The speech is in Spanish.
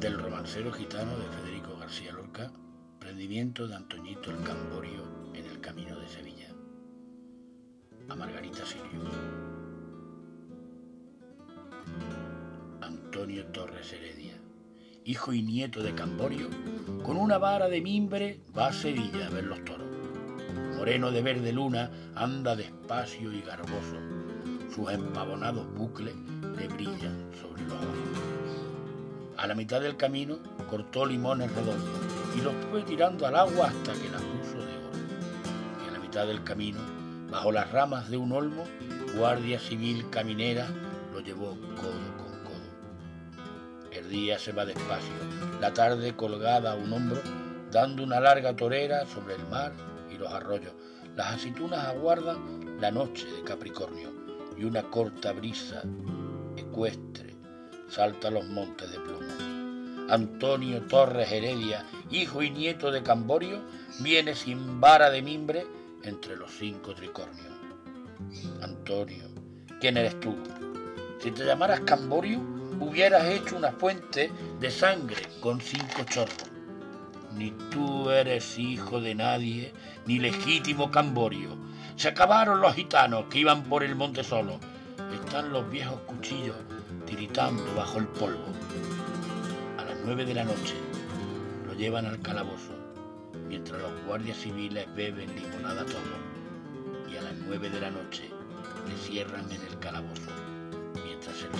del romancero gitano de Federico García Lorca, prendimiento de Antoñito el Camborio en el camino de Sevilla. A Margarita Sirius. Antonio Torres Heredia, hijo y nieto de Camborio, con una vara de mimbre va a Sevilla a ver los toros. Moreno de verde luna anda despacio y garboso, sus empavonados bucles le brillan sobre los. A la mitad del camino cortó limones redondos y los fue tirando al agua hasta que la puso de oro. Y a la mitad del camino, bajo las ramas de un olmo, guardia civil caminera lo llevó codo con codo. El día se va despacio, la tarde colgada a un hombro, dando una larga torera sobre el mar y los arroyos. Las aceitunas aguardan la noche de Capricornio y una corta brisa ecuestre salta los montes de plomo. Antonio Torres Heredia, hijo y nieto de Camborio, viene sin vara de mimbre entre los cinco tricornios. Antonio, ¿quién eres tú? Si te llamaras Camborio, hubieras hecho una fuente de sangre con cinco chorros. Ni tú eres hijo de nadie, ni legítimo Camborio. Se acabaron los gitanos que iban por el monte solo. Están los viejos cuchillos tiritando bajo el polvo. A las nueve de la noche lo llevan al calabozo, mientras los guardias civiles beben limonada todo. Y a las nueve de la noche le cierran en el calabozo, mientras el